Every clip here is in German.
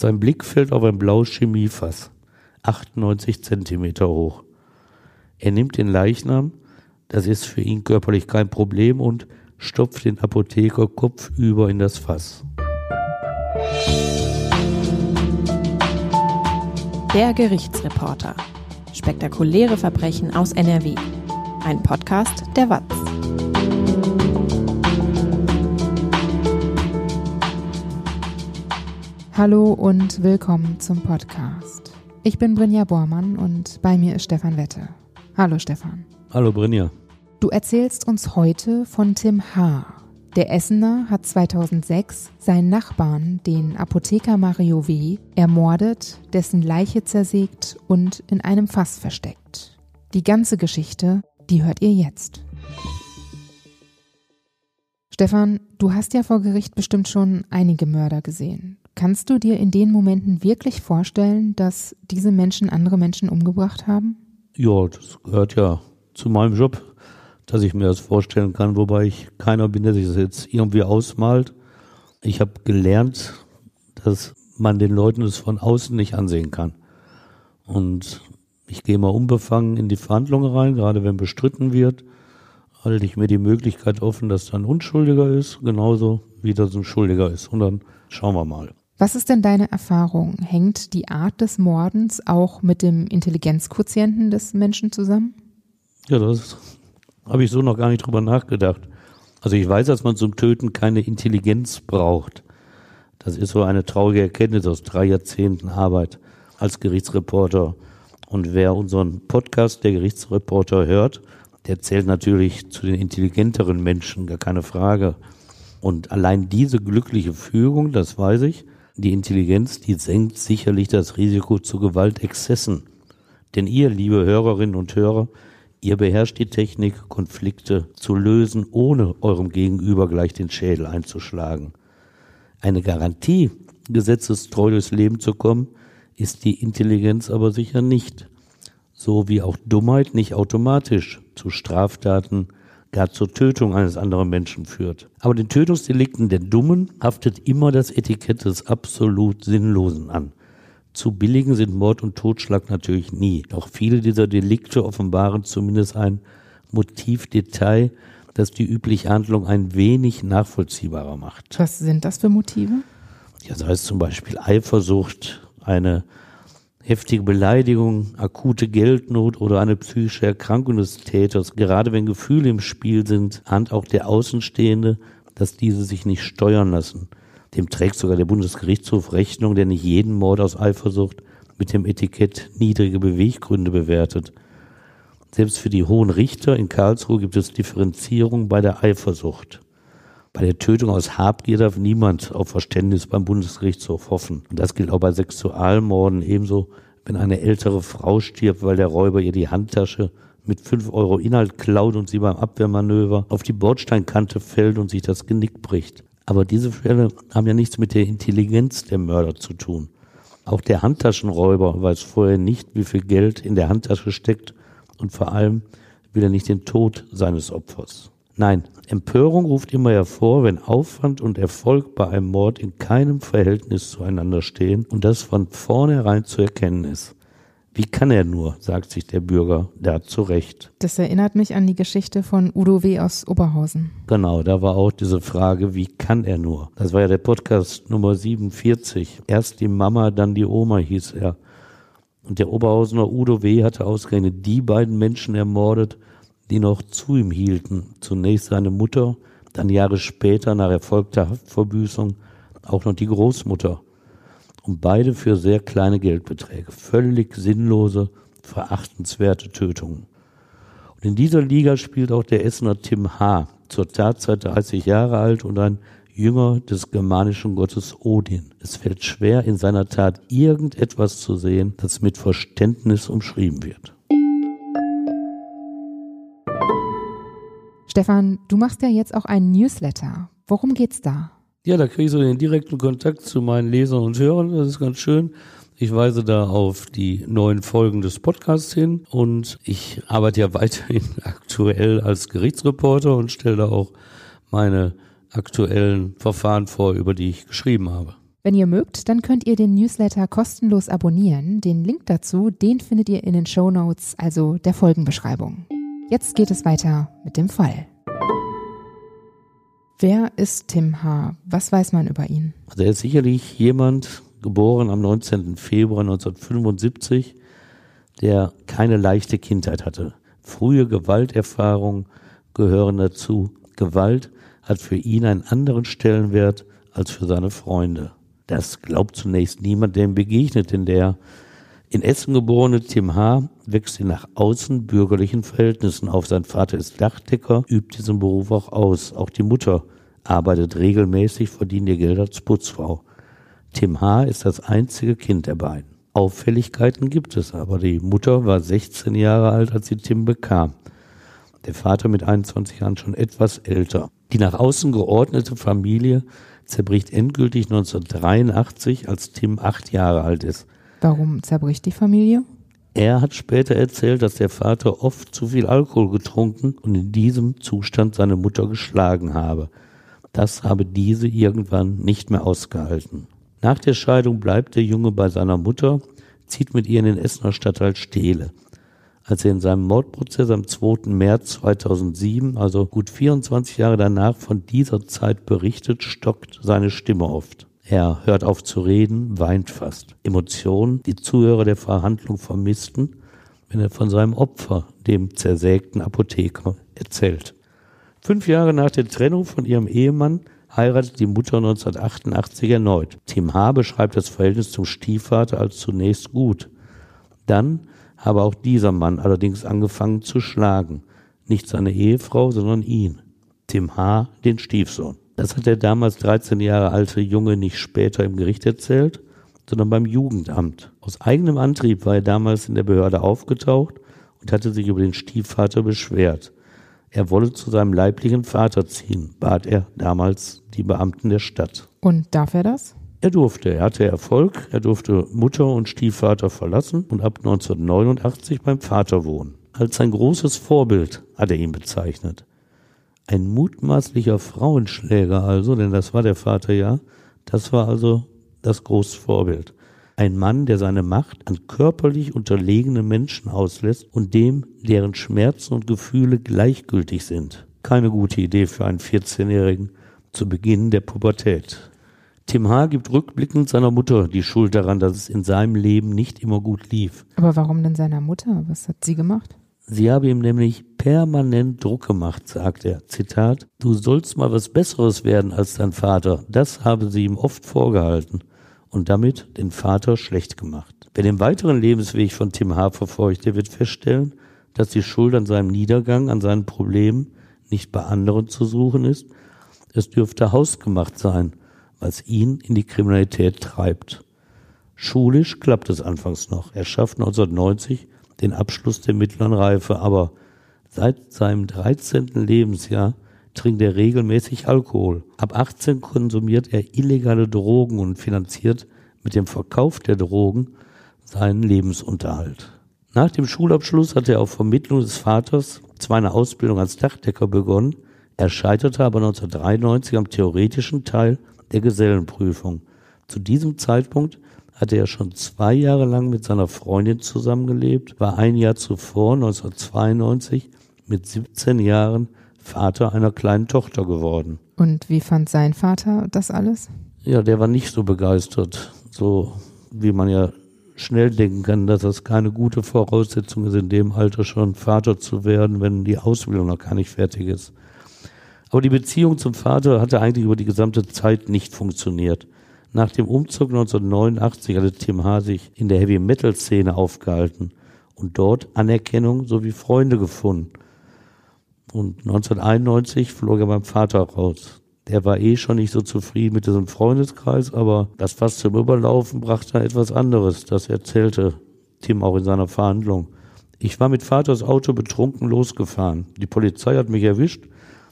Sein Blick fällt auf ein blaues Chemiefass, 98 Zentimeter hoch. Er nimmt den Leichnam, das ist für ihn körperlich kein Problem und stopft den Apotheker kopfüber in das Fass. Der Gerichtsreporter. Spektakuläre Verbrechen aus NRW. Ein Podcast der WAZ. Hallo und willkommen zum Podcast. Ich bin Brinja Bormann und bei mir ist Stefan Wette. Hallo Stefan. Hallo Brinja. Du erzählst uns heute von Tim H. Der Essener hat 2006 seinen Nachbarn, den Apotheker Mario W., ermordet, dessen Leiche zersägt und in einem Fass versteckt. Die ganze Geschichte, die hört ihr jetzt. Stefan, du hast ja vor Gericht bestimmt schon einige Mörder gesehen. Kannst du dir in den Momenten wirklich vorstellen, dass diese Menschen andere Menschen umgebracht haben? Ja, das gehört ja zu meinem Job, dass ich mir das vorstellen kann, wobei ich keiner bin, der sich das jetzt irgendwie ausmalt. Ich habe gelernt, dass man den Leuten das von außen nicht ansehen kann. Und ich gehe mal unbefangen in die Verhandlungen rein, gerade wenn bestritten wird, halte ich mir die Möglichkeit offen, dass da ein Unschuldiger ist, genauso wie das ein Schuldiger ist. Und dann schauen wir mal. Was ist denn deine Erfahrung? Hängt die Art des Mordens auch mit dem Intelligenzquotienten des Menschen zusammen? Ja, das habe ich so noch gar nicht drüber nachgedacht. Also ich weiß, dass man zum Töten keine Intelligenz braucht. Das ist so eine traurige Erkenntnis aus drei Jahrzehnten Arbeit als Gerichtsreporter. Und wer unseren Podcast der Gerichtsreporter hört, der zählt natürlich zu den intelligenteren Menschen, gar keine Frage. Und allein diese glückliche Führung, das weiß ich, die Intelligenz, die senkt sicherlich das Risiko zu Gewaltexzessen. Denn ihr, liebe Hörerinnen und Hörer, ihr beherrscht die Technik, Konflikte zu lösen, ohne eurem Gegenüber gleich den Schädel einzuschlagen. Eine Garantie, gesetzestreu durchs Leben zu kommen, ist die Intelligenz aber sicher nicht. So wie auch Dummheit nicht automatisch zu Straftaten, gar zur Tötung eines anderen Menschen führt. Aber den Tötungsdelikten der Dummen haftet immer das Etikett des absolut Sinnlosen an. Zu billigen sind Mord und Totschlag natürlich nie. Doch viele dieser Delikte offenbaren zumindest ein Motivdetail, das die übliche Handlung ein wenig nachvollziehbarer macht. Was sind das für Motive? Ja, sei es zum Beispiel Eifersucht, eine heftige Beleidigung, akute Geldnot oder eine psychische Erkrankung des Täters, gerade wenn Gefühle im Spiel sind, ahnt auch der Außenstehende, dass diese sich nicht steuern lassen. Dem trägt sogar der Bundesgerichtshof Rechnung, der nicht jeden Mord aus Eifersucht mit dem Etikett niedrige Beweggründe bewertet. Selbst für die hohen Richter in Karlsruhe gibt es Differenzierung bei der Eifersucht. Bei der Tötung aus Habgier darf niemand auf Verständnis beim Bundesgerichtshof hoffen. Und das gilt auch bei Sexualmorden ebenso, wenn eine ältere Frau stirbt, weil der Räuber ihr die Handtasche mit fünf Euro Inhalt klaut und sie beim Abwehrmanöver auf die Bordsteinkante fällt und sich das Genick bricht. Aber diese Fälle haben ja nichts mit der Intelligenz der Mörder zu tun. Auch der Handtaschenräuber weiß vorher nicht, wie viel Geld in der Handtasche steckt und vor allem will er nicht den Tod seines Opfers. Nein, Empörung ruft immer hervor, wenn Aufwand und Erfolg bei einem Mord in keinem Verhältnis zueinander stehen und das von vornherein zu erkennen ist. Wie kann er nur, sagt sich der Bürger, da zu Recht. Das erinnert mich an die Geschichte von Udo W. aus Oberhausen. Genau, da war auch diese Frage, wie kann er nur? Das war ja der Podcast Nummer 47. Erst die Mama, dann die Oma hieß er. Und der Oberhausener Udo W. hatte ausgerechnet die beiden Menschen ermordet, die noch zu ihm hielten. Zunächst seine Mutter, dann Jahre später nach erfolgter Haftverbüßung auch noch die Großmutter. Und beide für sehr kleine Geldbeträge. Völlig sinnlose, verachtenswerte Tötungen. Und in dieser Liga spielt auch der Essener Tim H., zur Tatzeit 30 Jahre alt und ein Jünger des germanischen Gottes Odin. Es fällt schwer, in seiner Tat irgendetwas zu sehen, das mit Verständnis umschrieben wird. Stefan, du machst ja jetzt auch einen Newsletter. Worum geht's da? Ja, da kriege ich so den direkten Kontakt zu meinen Lesern und Hörern. Das ist ganz schön. Ich weise da auf die neuen Folgen des Podcasts hin und ich arbeite ja weiterhin aktuell als Gerichtsreporter und stelle da auch meine aktuellen Verfahren vor, über die ich geschrieben habe. Wenn ihr mögt, dann könnt ihr den Newsletter kostenlos abonnieren. Den Link dazu, den findet ihr in den Show Notes, also der Folgenbeschreibung. Jetzt geht es weiter mit dem Fall. Wer ist Tim H.? Was weiß man über ihn? Also er ist sicherlich jemand, geboren am 19. Februar 1975, der keine leichte Kindheit hatte. Frühe Gewalterfahrungen gehören dazu. Gewalt hat für ihn einen anderen Stellenwert als für seine Freunde. Das glaubt zunächst niemand, der ihm begegnet, denn der in Essen geborene Tim H. wächst in nach außen bürgerlichen Verhältnissen auf. Sein Vater ist Dachdecker, übt diesen Beruf auch aus. Auch die Mutter arbeitet regelmäßig, verdient ihr Geld als Putzfrau. Tim H. ist das einzige Kind der beiden. Auffälligkeiten gibt es, aber die Mutter war 16 Jahre alt, als sie Tim bekam. Der Vater mit 21 Jahren schon etwas älter. Die nach außen geordnete Familie zerbricht endgültig 1983, als Tim acht Jahre alt ist. Warum zerbricht die Familie? Er hat später erzählt, dass der Vater oft zu viel Alkohol getrunken und in diesem Zustand seine Mutter geschlagen habe. Das habe diese irgendwann nicht mehr ausgehalten. Nach der Scheidung bleibt der Junge bei seiner Mutter, zieht mit ihr in den Essener Stadtteil Stehle. Als er in seinem Mordprozess am 2. März 2007, also gut 24 Jahre danach, von dieser Zeit berichtet, stockt seine Stimme oft. Er hört auf zu reden, weint fast. Emotionen, die Zuhörer der Verhandlung vermissten, wenn er von seinem Opfer, dem zersägten Apotheker, erzählt. Fünf Jahre nach der Trennung von ihrem Ehemann heiratet die Mutter 1988 erneut. Tim H. beschreibt das Verhältnis zum Stiefvater als zunächst gut. Dann habe auch dieser Mann allerdings angefangen zu schlagen. Nicht seine Ehefrau, sondern ihn. Tim H., den Stiefsohn. Das hat der damals 13 Jahre alte Junge nicht später im Gericht erzählt, sondern beim Jugendamt. Aus eigenem Antrieb war er damals in der Behörde aufgetaucht und hatte sich über den Stiefvater beschwert. Er wolle zu seinem leiblichen Vater ziehen, bat er damals die Beamten der Stadt. Und darf er das? Er durfte, er hatte Erfolg, er durfte Mutter und Stiefvater verlassen und ab 1989 beim Vater wohnen. Als sein großes Vorbild hat er ihn bezeichnet. Ein mutmaßlicher Frauenschläger also, denn das war der Vater ja, das war also das große Vorbild. Ein Mann, der seine Macht an körperlich unterlegene Menschen auslässt und dem, deren Schmerzen und Gefühle gleichgültig sind. Keine gute Idee für einen 14-Jährigen zu Beginn der Pubertät. Tim H. gibt rückblickend seiner Mutter die Schuld daran, dass es in seinem Leben nicht immer gut lief. Aber warum denn seiner Mutter? Was hat sie gemacht? Sie habe ihm nämlich permanent Druck gemacht, sagt er. Zitat, du sollst mal was Besseres werden als dein Vater. Das habe sie ihm oft vorgehalten und damit den Vater schlecht gemacht. Wer den weiteren Lebensweg von Tim H. verfolgt, der wird feststellen, dass die Schuld an seinem Niedergang, an seinen Problemen nicht bei anderen zu suchen ist. Es dürfte hausgemacht sein, was ihn in die Kriminalität treibt. Schulisch klappt es anfangs noch. Er schafft 1990 den Abschluss der mittleren Reife, aber seit seinem 13. Lebensjahr trinkt er regelmäßig Alkohol. Ab 18 konsumiert er illegale Drogen und finanziert mit dem Verkauf der Drogen seinen Lebensunterhalt. Nach dem Schulabschluss hat er auf Vermittlung des Vaters zwar eine Ausbildung als Dachdecker begonnen, er scheiterte aber 1993 am theoretischen Teil der Gesellenprüfung. Zu diesem Zeitpunkt hatte er schon zwei Jahre lang mit seiner Freundin zusammengelebt, war ein Jahr zuvor, 1992, mit 17 Jahren Vater einer kleinen Tochter geworden. Und wie fand sein Vater das alles? Ja, der war nicht so begeistert, so wie man ja schnell denken kann, dass das keine gute Voraussetzung ist, in dem Alter schon Vater zu werden, wenn die Ausbildung noch gar nicht fertig ist. Aber die Beziehung zum Vater hatte eigentlich über die gesamte Zeit nicht funktioniert. Nach dem Umzug 1989 hatte Tim H. sich in der Heavy-Metal-Szene aufgehalten und dort Anerkennung sowie Freunde gefunden. Und 1991 flog er beim Vater raus. Der war eh schon nicht so zufrieden mit diesem Freundeskreis, aber das fast zum Überlaufen brachte etwas anderes. Das erzählte Tim auch in seiner Verhandlung. Ich war mit Vaters Auto betrunken losgefahren. Die Polizei hat mich erwischt.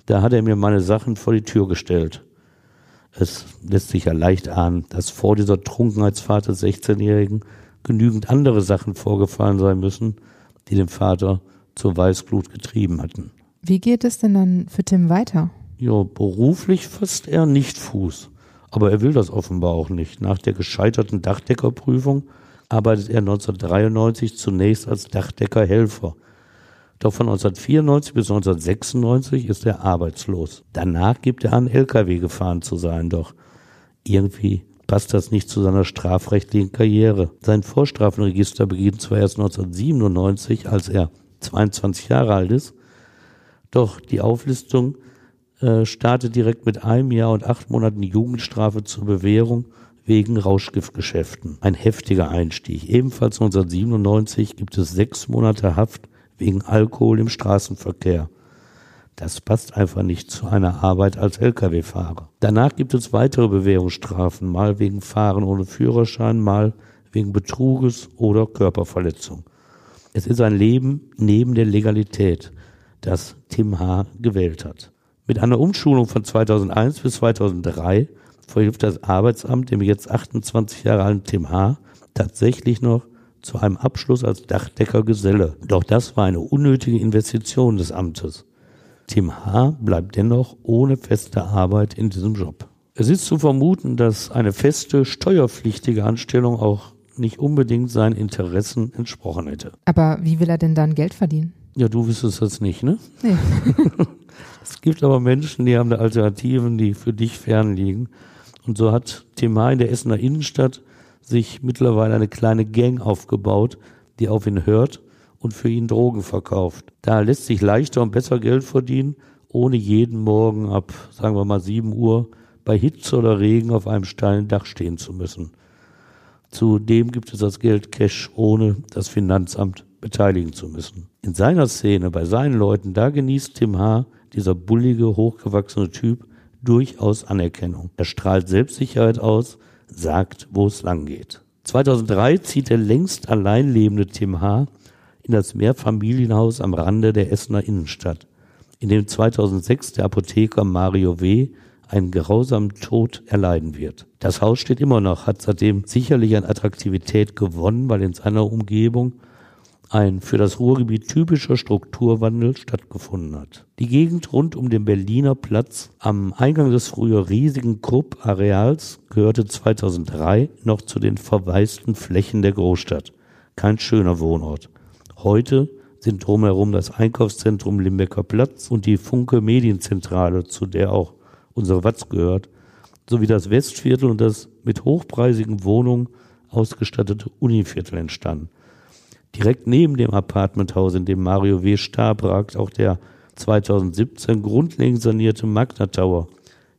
Da hat er mir meine Sachen vor die Tür gestellt. Es lässt sich ja leicht ahnen, dass vor dieser Trunkenheitsfahrt des 16-Jährigen genügend andere Sachen vorgefallen sein müssen, die den Vater zur Weißglut getrieben hatten. Wie geht es denn dann für Tim weiter? Ja, beruflich fasst er nicht Fuß. Aber er will das offenbar auch nicht. Nach der gescheiterten Dachdeckerprüfung arbeitet er 1993 zunächst als Dachdeckerhelfer. Doch von 1994 bis 1996 ist er arbeitslos. Danach gibt er an, LKW gefahren zu sein, doch irgendwie passt das nicht zu seiner strafrechtlichen Karriere. Sein Vorstrafenregister beginnt zwar erst 1997, als er 22 Jahre alt ist, doch die Auflistung äh, startet direkt mit einem Jahr und acht Monaten Jugendstrafe zur Bewährung wegen Rauschgiftgeschäften. Ein heftiger Einstieg. Ebenfalls 1997 gibt es sechs Monate Haft wegen Alkohol im Straßenverkehr. Das passt einfach nicht zu einer Arbeit als Lkw-Fahrer. Danach gibt es weitere Bewährungsstrafen, mal wegen Fahren ohne Führerschein, mal wegen Betruges oder Körperverletzung. Es ist ein Leben neben der Legalität, das Tim H. gewählt hat. Mit einer Umschulung von 2001 bis 2003 verhilft das Arbeitsamt dem jetzt 28 Jahre alten Tim H. tatsächlich noch zu einem Abschluss als Dachdeckergeselle. Doch das war eine unnötige Investition des Amtes. Tim H. bleibt dennoch ohne feste Arbeit in diesem Job. Es ist zu vermuten, dass eine feste, steuerpflichtige Anstellung auch nicht unbedingt seinen Interessen entsprochen hätte. Aber wie will er denn dann Geld verdienen? Ja, du wüsstest das nicht, ne? Nee. es gibt aber Menschen, die haben da Alternativen, die für dich fernliegen. Und so hat Thema in der Essener Innenstadt sich mittlerweile eine kleine Gang aufgebaut, die auf ihn hört und für ihn Drogen verkauft. Da lässt sich leichter und besser Geld verdienen, ohne jeden Morgen ab, sagen wir mal, 7 Uhr bei Hitze oder Regen auf einem steilen Dach stehen zu müssen. Zudem gibt es das Geld Cash, ohne das Finanzamt beteiligen zu müssen. In seiner Szene, bei seinen Leuten, da genießt Tim H., dieser bullige, hochgewachsene Typ, durchaus Anerkennung. Er strahlt Selbstsicherheit aus, sagt, wo es lang geht. 2003 zieht der längst allein lebende Tim H. in das Mehrfamilienhaus am Rande der Essener Innenstadt, in dem 2006 der Apotheker Mario W. einen grausamen Tod erleiden wird. Das Haus steht immer noch, hat seitdem sicherlich an Attraktivität gewonnen, weil in seiner Umgebung ein für das Ruhrgebiet typischer Strukturwandel stattgefunden hat. Die Gegend rund um den Berliner Platz am Eingang des früher riesigen Krupp-Areals gehörte 2003 noch zu den verwaisten Flächen der Großstadt. Kein schöner Wohnort. Heute sind drumherum das Einkaufszentrum Limbecker Platz und die Funke Medienzentrale, zu der auch unser Watz gehört, sowie das Westviertel und das mit hochpreisigen Wohnungen ausgestattete Univiertel entstanden. Direkt neben dem Apartmenthaus, in dem Mario W. starb, ragt auch der 2017 grundlegend sanierte Magna Tower,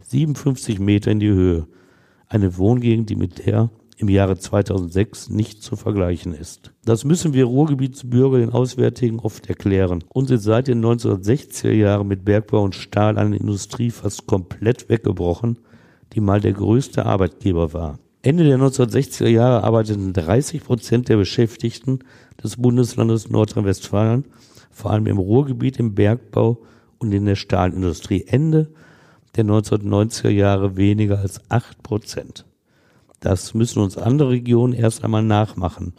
57 Meter in die Höhe. Eine Wohngegend, die mit der im Jahre 2006 nicht zu vergleichen ist. Das müssen wir Ruhrgebietsbürger den Auswärtigen oft erklären. Uns ist seit den 1960er Jahren mit Bergbau und Stahl eine Industrie fast komplett weggebrochen, die mal der größte Arbeitgeber war. Ende der 1960er Jahre arbeiteten 30 Prozent der Beschäftigten des Bundeslandes Nordrhein-Westfalen, vor allem im Ruhrgebiet, im Bergbau und in der Stahlindustrie. Ende der 1990er Jahre weniger als acht Prozent. Das müssen uns andere Regionen erst einmal nachmachen.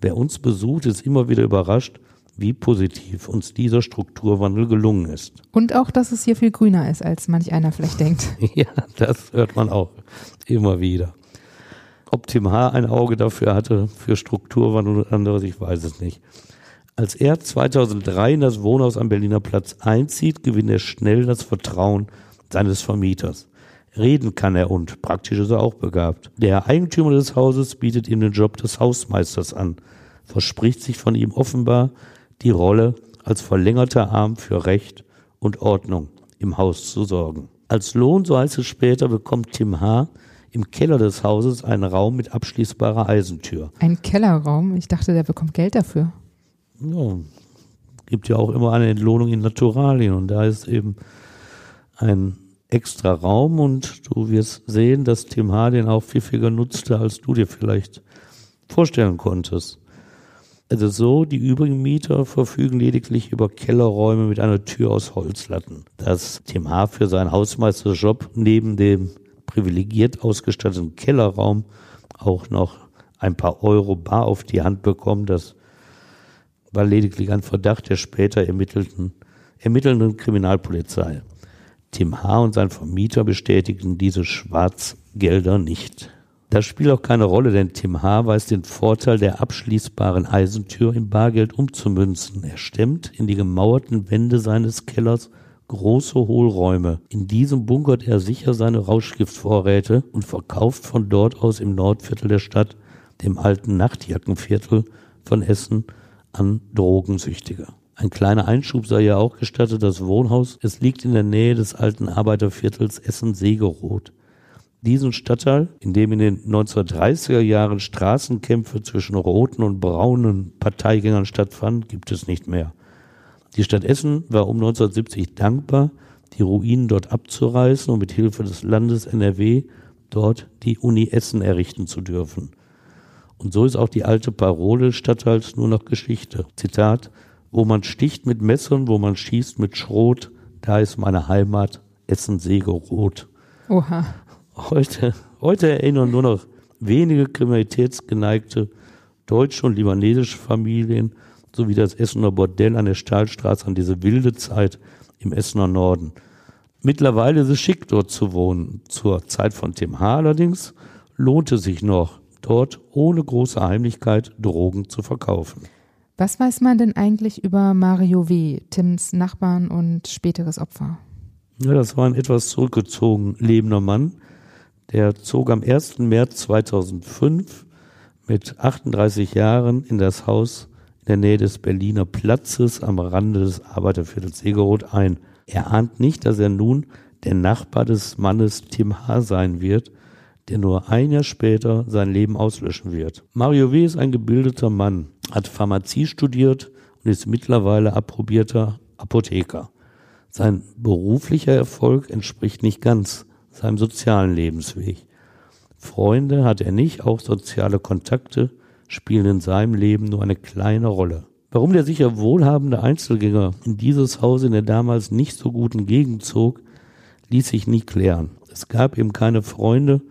Wer uns besucht, ist immer wieder überrascht, wie positiv uns dieser Strukturwandel gelungen ist. Und auch, dass es hier viel grüner ist, als manch einer vielleicht denkt. ja, das hört man auch immer wieder. Ob Tim H. ein Auge dafür hatte, für Strukturwandel und anderes, ich weiß es nicht. Als er 2003 in das Wohnhaus am Berliner Platz einzieht, gewinnt er schnell das Vertrauen seines Vermieters. Reden kann er und praktisch ist er auch begabt. Der Eigentümer des Hauses bietet ihm den Job des Hausmeisters an, verspricht sich von ihm offenbar die Rolle als verlängerter Arm für Recht und Ordnung im Haus zu sorgen. Als Lohn, so heißt es später, bekommt Tim H im Keller des Hauses einen Raum mit abschließbarer Eisentür. Ein Kellerraum? Ich dachte, der bekommt Geld dafür. Ja, gibt ja auch immer eine Entlohnung in Naturalien und da ist eben ein extra Raum und du wirst sehen, dass Tim H. den auch pfiffiger nutzte, als du dir vielleicht vorstellen konntest. Es ist so, die übrigen Mieter verfügen lediglich über Kellerräume mit einer Tür aus Holzlatten. Dass Tim H. für seinen Hausmeisterjob neben dem privilegiert ausgestatteten Kellerraum auch noch ein paar Euro bar auf die Hand bekommen. Das war lediglich ein Verdacht der später ermittelten, ermittelnden Kriminalpolizei. Tim H. und sein Vermieter bestätigten diese schwarz Gelder nicht. Das spielt auch keine Rolle, denn Tim H. weiß den Vorteil der abschließbaren Eisentür in Bargeld umzumünzen. Er stemmt in die gemauerten Wände seines Kellers große Hohlräume. In diesem bunkert er sicher seine Rauschgiftvorräte und verkauft von dort aus im Nordviertel der Stadt, dem alten Nachtjackenviertel von Essen, an Drogensüchtige. Ein kleiner Einschub sei ja auch gestattet, das Wohnhaus, es liegt in der Nähe des alten Arbeiterviertels Essen-Segeroth. Diesen Stadtteil, in dem in den 1930er Jahren Straßenkämpfe zwischen roten und braunen Parteigängern stattfanden, gibt es nicht mehr. Die Stadt Essen war um 1970 dankbar, die Ruinen dort abzureißen und mit Hilfe des Landes NRW dort die Uni Essen errichten zu dürfen. Und so ist auch die alte Parole Stadtteils nur noch Geschichte. Zitat, wo man sticht mit Messern, wo man schießt mit Schrot, da ist meine Heimat, Essen-Segerot. Oha. Heute, heute erinnern nur noch wenige kriminalitätsgeneigte deutsche und libanesische Familien sowie das Essener Bordell an der Stahlstraße an diese wilde Zeit im Essener Norden. Mittlerweile ist es schick, dort zu wohnen. Zur Zeit von Tim H. allerdings lohnte sich noch, dort ohne große Heimlichkeit Drogen zu verkaufen. Was weiß man denn eigentlich über Mario W., Tims Nachbarn und späteres Opfer? Ja, das war ein etwas zurückgezogen lebender Mann. Der zog am 1. März 2005 mit 38 Jahren in das Haus in der Nähe des Berliner Platzes am Rande des Arbeiterviertels Segeroth ein. Er ahnt nicht, dass er nun der Nachbar des Mannes Tim H. sein wird, der nur ein Jahr später sein Leben auslöschen wird. Mario W. ist ein gebildeter Mann, hat Pharmazie studiert und ist mittlerweile approbierter Apotheker. Sein beruflicher Erfolg entspricht nicht ganz seinem sozialen Lebensweg. Freunde hat er nicht, auch soziale Kontakte spielen in seinem Leben nur eine kleine Rolle. Warum der sicher wohlhabende Einzelgänger in dieses Haus in der damals nicht so guten Gegend zog, ließ sich nie klären. Es gab ihm keine Freunde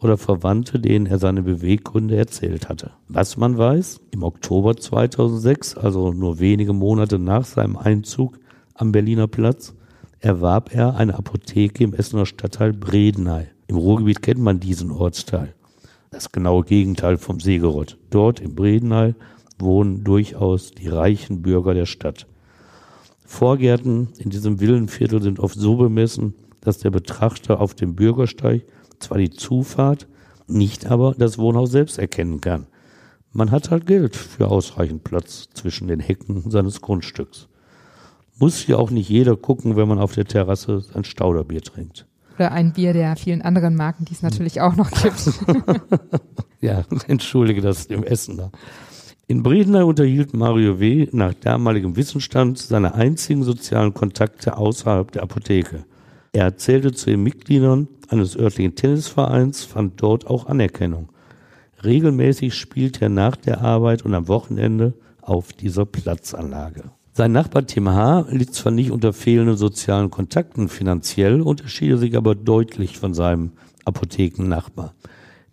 oder Verwandte, denen er seine Beweggründe erzählt hatte. Was man weiß, im Oktober 2006, also nur wenige Monate nach seinem Einzug am Berliner Platz, erwarb er eine Apotheke im Essener Stadtteil Bredeney. Im Ruhrgebiet kennt man diesen Ortsteil. Das genaue Gegenteil vom Segerott. Dort im Bredeney wohnen durchaus die reichen Bürger der Stadt. Vorgärten in diesem Villenviertel sind oft so bemessen, dass der Betrachter auf dem Bürgersteig zwar die Zufahrt, nicht aber das Wohnhaus selbst erkennen kann. Man hat halt Geld für ausreichend Platz zwischen den Hecken seines Grundstücks. Muss ja auch nicht jeder gucken, wenn man auf der Terrasse ein Stauderbier trinkt. Oder ein Bier der vielen anderen Marken, die es natürlich auch noch gibt. ja, entschuldige das im Essen da. In Bredeney unterhielt Mario W. nach damaligem Wissensstand seine einzigen sozialen Kontakte außerhalb der Apotheke. Er erzählte zu den Mitgliedern eines örtlichen Tennisvereins, fand dort auch Anerkennung. Regelmäßig spielte er nach der Arbeit und am Wochenende auf dieser Platzanlage. Sein Nachbar Tim H. litt zwar nicht unter fehlenden sozialen Kontakten finanziell, unterschied sich aber deutlich von seinem Apothekennachbar.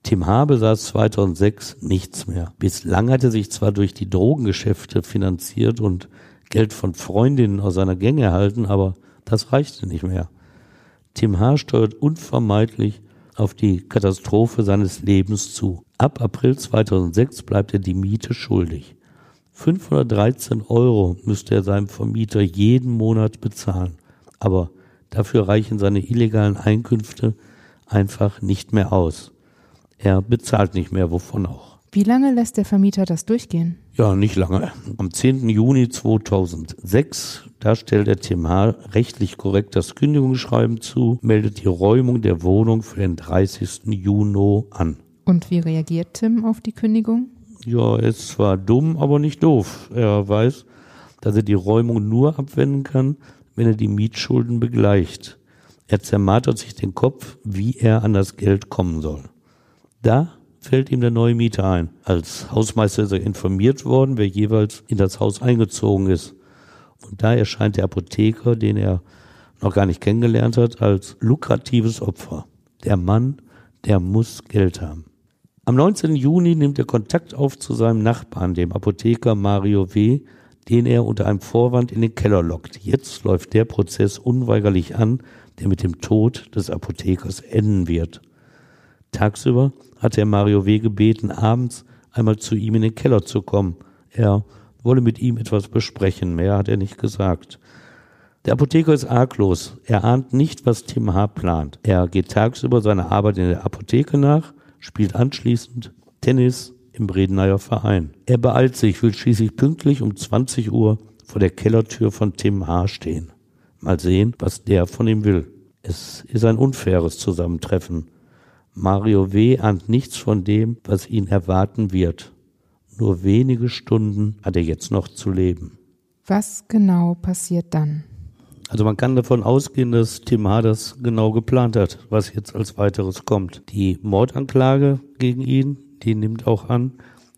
Tim H. besaß 2006 nichts mehr. Bislang hatte sich zwar durch die Drogengeschäfte finanziert und Geld von Freundinnen aus seiner Gänge erhalten, aber das reichte nicht mehr. Tim H. steuert unvermeidlich auf die Katastrophe seines Lebens zu. Ab April 2006 bleibt er die Miete schuldig. 513 Euro müsste er seinem Vermieter jeden Monat bezahlen. Aber dafür reichen seine illegalen Einkünfte einfach nicht mehr aus. Er bezahlt nicht mehr, wovon auch. Wie lange lässt der Vermieter das durchgehen? Ja, nicht lange. Am 10. Juni 2006, da stellt der Tim H. rechtlich korrekt das Kündigungsschreiben zu, meldet die Räumung der Wohnung für den 30. Juni an. Und wie reagiert Tim auf die Kündigung? Ja, er ist zwar dumm, aber nicht doof. Er weiß, dass er die Räumung nur abwenden kann, wenn er die Mietschulden begleicht. Er zermartert sich den Kopf, wie er an das Geld kommen soll. Da fällt ihm der neue Mieter ein. Als Hausmeister ist er informiert worden, wer jeweils in das Haus eingezogen ist. Und da erscheint der Apotheker, den er noch gar nicht kennengelernt hat, als lukratives Opfer. Der Mann, der muss Geld haben. Am 19. Juni nimmt er Kontakt auf zu seinem Nachbarn, dem Apotheker Mario W., den er unter einem Vorwand in den Keller lockt. Jetzt läuft der Prozess unweigerlich an, der mit dem Tod des Apothekers enden wird. Tagsüber hatte er Mario W. gebeten, abends einmal zu ihm in den Keller zu kommen. Er wolle mit ihm etwas besprechen. Mehr hat er nicht gesagt. Der Apotheker ist arglos. Er ahnt nicht, was Tim H. plant. Er geht tagsüber seiner Arbeit in der Apotheke nach, spielt anschließend Tennis im Bredeneier Verein. Er beeilt sich, will schließlich pünktlich um 20 Uhr vor der Kellertür von Tim H. stehen. Mal sehen, was der von ihm will. Es ist ein unfaires Zusammentreffen. Mario W. ahnt nichts von dem, was ihn erwarten wird. Nur wenige Stunden hat er jetzt noch zu leben. Was genau passiert dann? Also man kann davon ausgehen, dass Tim H. das genau geplant hat, was jetzt als weiteres kommt. Die Mordanklage gegen ihn, die nimmt auch an,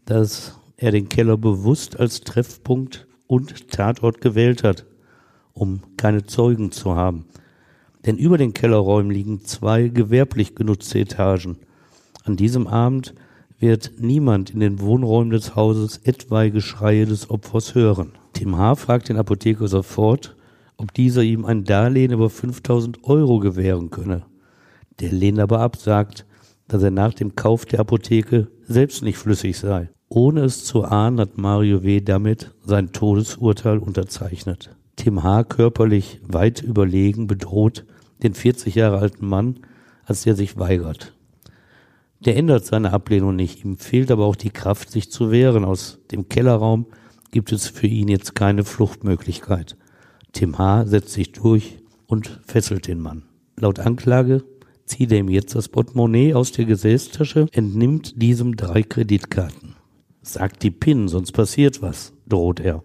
dass er den Keller bewusst als Treffpunkt und Tatort gewählt hat, um keine Zeugen zu haben. Denn über den Kellerräumen liegen zwei gewerblich genutzte Etagen. An diesem Abend wird niemand in den Wohnräumen des Hauses etwaige Schreie des Opfers hören. Tim H. fragt den Apotheker sofort, ob dieser ihm ein Darlehen über 5000 Euro gewähren könne. Der lehnt aber ab, sagt, dass er nach dem Kauf der Apotheke selbst nicht flüssig sei. Ohne es zu ahnen, hat Mario W. damit sein Todesurteil unterzeichnet. Tim H. körperlich weit überlegen bedroht den 40 Jahre alten Mann, als der sich weigert. Der ändert seine Ablehnung nicht, ihm fehlt aber auch die Kraft, sich zu wehren. Aus dem Kellerraum gibt es für ihn jetzt keine Fluchtmöglichkeit. Tim H. setzt sich durch und fesselt den Mann. Laut Anklage zieht er ihm jetzt das Portemonnaie aus der Gesäßtasche, entnimmt diesem drei Kreditkarten. Sagt die PIN, sonst passiert was, droht er.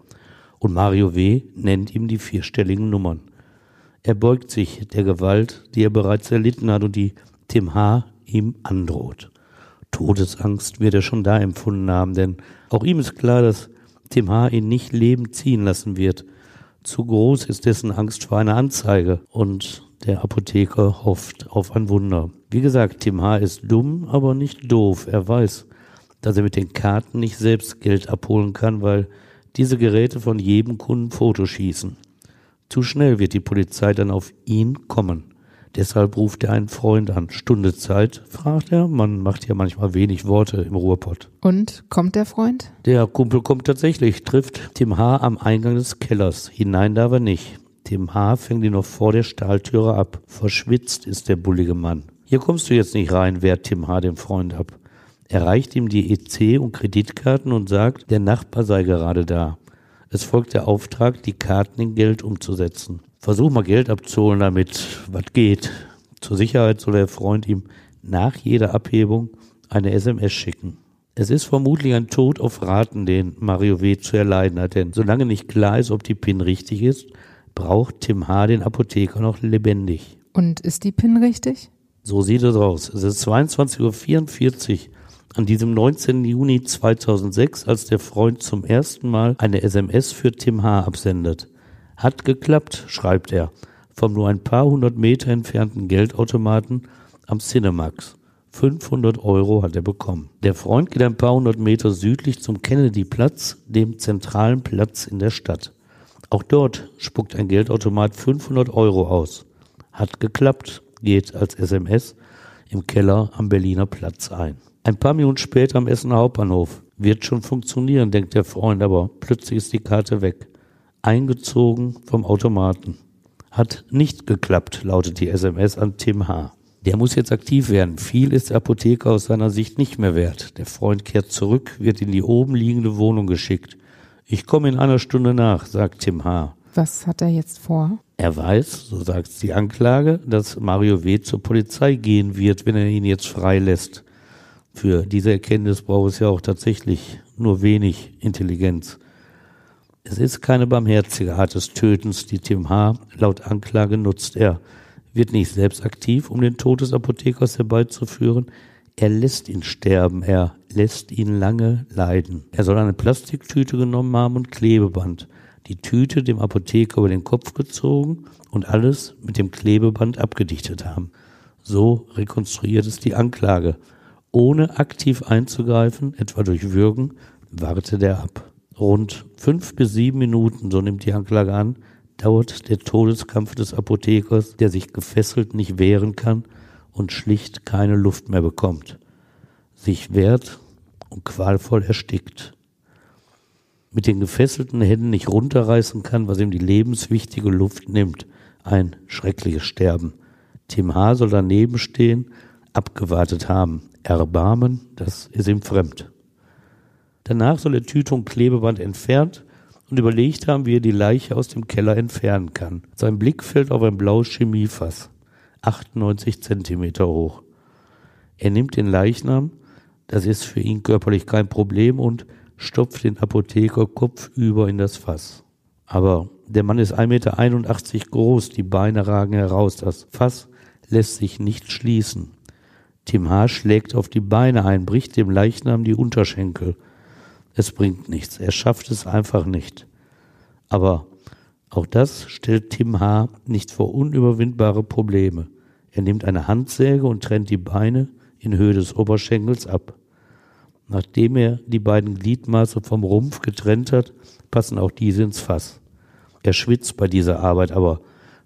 Und Mario W. nennt ihm die vierstelligen Nummern. Er beugt sich der Gewalt, die er bereits erlitten hat und die Tim H. ihm androht. Todesangst wird er schon da empfunden haben, denn auch ihm ist klar, dass Tim H. ihn nicht lebend ziehen lassen wird – zu groß ist dessen Angst vor einer Anzeige und der Apotheker hofft auf ein Wunder. Wie gesagt, Tim H. ist dumm, aber nicht doof. Er weiß, dass er mit den Karten nicht selbst Geld abholen kann, weil diese Geräte von jedem Kunden Fotos schießen. Zu schnell wird die Polizei dann auf ihn kommen. Deshalb ruft er einen Freund an. Stunde Zeit, fragt er. Man macht ja manchmal wenig Worte im Ruhrpott. Und kommt der Freund? Der Kumpel kommt tatsächlich, trifft Tim H. am Eingang des Kellers. Hinein darf er nicht. Tim H. fängt ihn noch vor der Stahltüre ab. Verschwitzt ist der bullige Mann. Hier kommst du jetzt nicht rein, wehrt Tim H. den Freund ab. Er reicht ihm die EC und Kreditkarten und sagt, der Nachbar sei gerade da. Es folgt der Auftrag, die Karten in Geld umzusetzen. Versuch mal Geld abzuholen, damit was geht. Zur Sicherheit soll der Freund ihm nach jeder Abhebung eine SMS schicken. Es ist vermutlich ein Tod auf Raten, den Mario W. zu erleiden hat, denn solange nicht klar ist, ob die PIN richtig ist, braucht Tim H. den Apotheker noch lebendig. Und ist die PIN richtig? So sieht es aus. Es ist 22.44 Uhr an diesem 19. Juni 2006, als der Freund zum ersten Mal eine SMS für Tim H. absendet. Hat geklappt, schreibt er, vom nur ein paar hundert Meter entfernten Geldautomaten am Cinemax. 500 Euro hat er bekommen. Der Freund geht ein paar hundert Meter südlich zum Kennedy-Platz, dem zentralen Platz in der Stadt. Auch dort spuckt ein Geldautomat 500 Euro aus. Hat geklappt, geht als SMS im Keller am Berliner Platz ein. Ein paar Minuten später am Essener Hauptbahnhof. Wird schon funktionieren, denkt der Freund, aber plötzlich ist die Karte weg eingezogen vom Automaten. Hat nicht geklappt, lautet die SMS an Tim H. Der muss jetzt aktiv werden. Viel ist der Apotheker aus seiner Sicht nicht mehr wert. Der Freund kehrt zurück, wird in die oben liegende Wohnung geschickt. Ich komme in einer Stunde nach, sagt Tim H. Was hat er jetzt vor? Er weiß, so sagt die Anklage, dass Mario W. zur Polizei gehen wird, wenn er ihn jetzt freilässt. Für diese Erkenntnis braucht es ja auch tatsächlich nur wenig Intelligenz. Es ist keine barmherzige Art des Tötens, die Tim H. laut Anklage nutzt. Er wird nicht selbst aktiv, um den Tod des Apothekers herbeizuführen. Er lässt ihn sterben. Er lässt ihn lange leiden. Er soll eine Plastiktüte genommen haben und Klebeband. Die Tüte dem Apotheker über den Kopf gezogen und alles mit dem Klebeband abgedichtet haben. So rekonstruiert es die Anklage. Ohne aktiv einzugreifen, etwa durch Würgen, wartet er ab. Rund fünf bis sieben Minuten, so nimmt die Anklage an, dauert der Todeskampf des Apothekers, der sich gefesselt nicht wehren kann und schlicht keine Luft mehr bekommt, sich wehrt und qualvoll erstickt. Mit den gefesselten Händen nicht runterreißen kann, was ihm die lebenswichtige Luft nimmt. Ein schreckliches Sterben. Tim H. soll daneben stehen, abgewartet haben. Erbarmen, das ist ihm fremd. Danach soll er Tüte und Klebeband entfernt und überlegt haben, wie er die Leiche aus dem Keller entfernen kann. Sein Blick fällt auf ein blaues Chemiefass, 98 Zentimeter hoch. Er nimmt den Leichnam, das ist für ihn körperlich kein Problem und stopft den Apotheker kopfüber in das Fass. Aber der Mann ist 1,81 Meter groß, die Beine ragen heraus, das Fass lässt sich nicht schließen. Tim H. schlägt auf die Beine ein, bricht dem Leichnam die Unterschenkel. Es bringt nichts. Er schafft es einfach nicht. Aber auch das stellt Tim H. nicht vor unüberwindbare Probleme. Er nimmt eine Handsäge und trennt die Beine in Höhe des Oberschenkels ab. Nachdem er die beiden Gliedmaße vom Rumpf getrennt hat, passen auch diese ins Fass. Er schwitzt bei dieser Arbeit, aber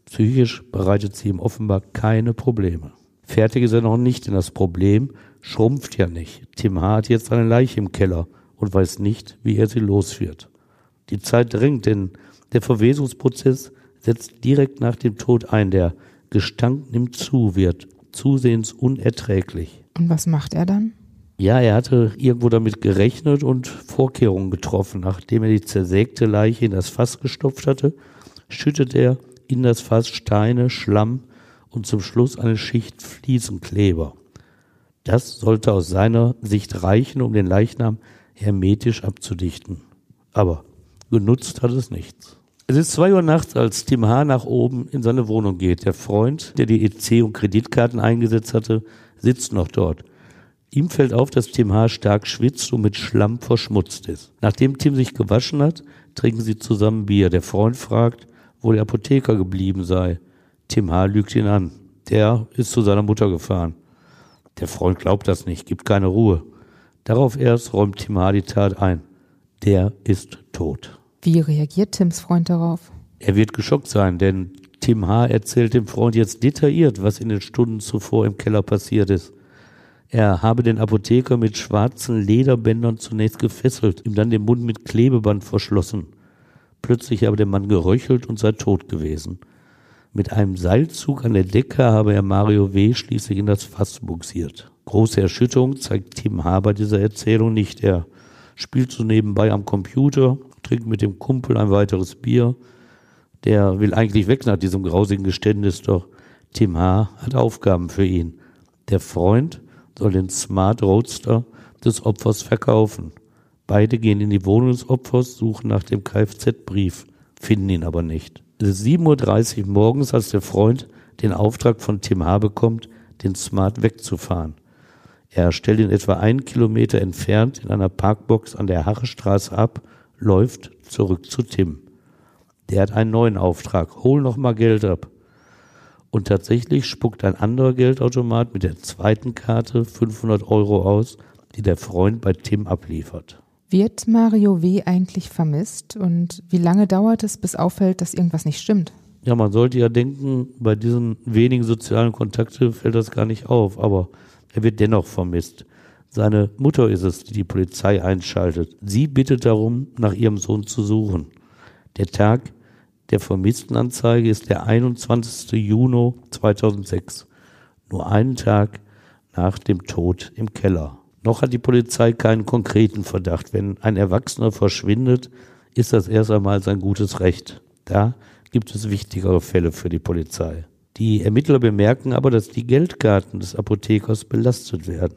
psychisch bereitet sie ihm offenbar keine Probleme. Fertig ist er noch nicht, denn das Problem schrumpft ja nicht. Tim H. hat jetzt eine Leiche im Keller und weiß nicht, wie er sie los wird. Die Zeit drängt, denn der Verwesungsprozess setzt direkt nach dem Tod ein. Der Gestank nimmt zu, wird zusehends unerträglich. Und was macht er dann? Ja, er hatte irgendwo damit gerechnet und Vorkehrungen getroffen. Nachdem er die zersägte Leiche in das Fass gestopft hatte, schüttet er in das Fass Steine, Schlamm und zum Schluss eine Schicht Fliesenkleber. Das sollte aus seiner Sicht reichen, um den Leichnam hermetisch abzudichten. Aber genutzt hat es nichts. Es ist zwei Uhr nachts, als Tim H. nach oben in seine Wohnung geht. Der Freund, der die EC und Kreditkarten eingesetzt hatte, sitzt noch dort. Ihm fällt auf, dass Tim H. stark schwitzt und mit Schlamm verschmutzt ist. Nachdem Tim sich gewaschen hat, trinken sie zusammen Bier. Der Freund fragt, wo der Apotheker geblieben sei. Tim H. lügt ihn an. Der ist zu seiner Mutter gefahren. Der Freund glaubt das nicht, gibt keine Ruhe. Darauf erst räumt Timar die Tat ein. Der ist tot. Wie reagiert Tims Freund darauf? Er wird geschockt sein, denn Tim H. erzählt dem Freund jetzt detailliert, was in den Stunden zuvor im Keller passiert ist. Er habe den Apotheker mit schwarzen Lederbändern zunächst gefesselt, ihm dann den Mund mit Klebeband verschlossen. Plötzlich habe der Mann geröchelt und sei tot gewesen. Mit einem Seilzug an der Decke habe er Mario W. schließlich in das Fass buxiert. Große Erschütterung zeigt Tim Haber dieser Erzählung nicht. Er spielt so nebenbei am Computer, trinkt mit dem Kumpel ein weiteres Bier. Der will eigentlich weg nach diesem grausigen Geständnis, doch Tim H. hat Aufgaben für ihn. Der Freund soll den Smart Roadster des Opfers verkaufen. Beide gehen in die Wohnung des Opfers, suchen nach dem Kfz-Brief, finden ihn aber nicht. Es ist 7.30 Uhr morgens, als der Freund den Auftrag von Tim H. bekommt, den Smart wegzufahren. Er stellt ihn etwa einen Kilometer entfernt in einer Parkbox an der Hachestraße ab, läuft zurück zu Tim. Der hat einen neuen Auftrag. Hol noch mal Geld ab. Und tatsächlich spuckt ein anderer Geldautomat mit der zweiten Karte 500 Euro aus, die der Freund bei Tim abliefert. Wird Mario W. eigentlich vermisst und wie lange dauert es, bis auffällt, dass irgendwas nicht stimmt? Ja, man sollte ja denken, bei diesen wenigen sozialen Kontakten fällt das gar nicht auf, aber er wird dennoch vermisst. Seine Mutter ist es, die die Polizei einschaltet. Sie bittet darum, nach ihrem Sohn zu suchen. Der Tag der Vermisstenanzeige ist der 21. Juni 2006. Nur einen Tag nach dem Tod im Keller. Noch hat die Polizei keinen konkreten Verdacht. Wenn ein Erwachsener verschwindet, ist das erst einmal sein gutes Recht. Da gibt es wichtigere Fälle für die Polizei. Die Ermittler bemerken aber, dass die Geldkarten des Apothekers belastet werden.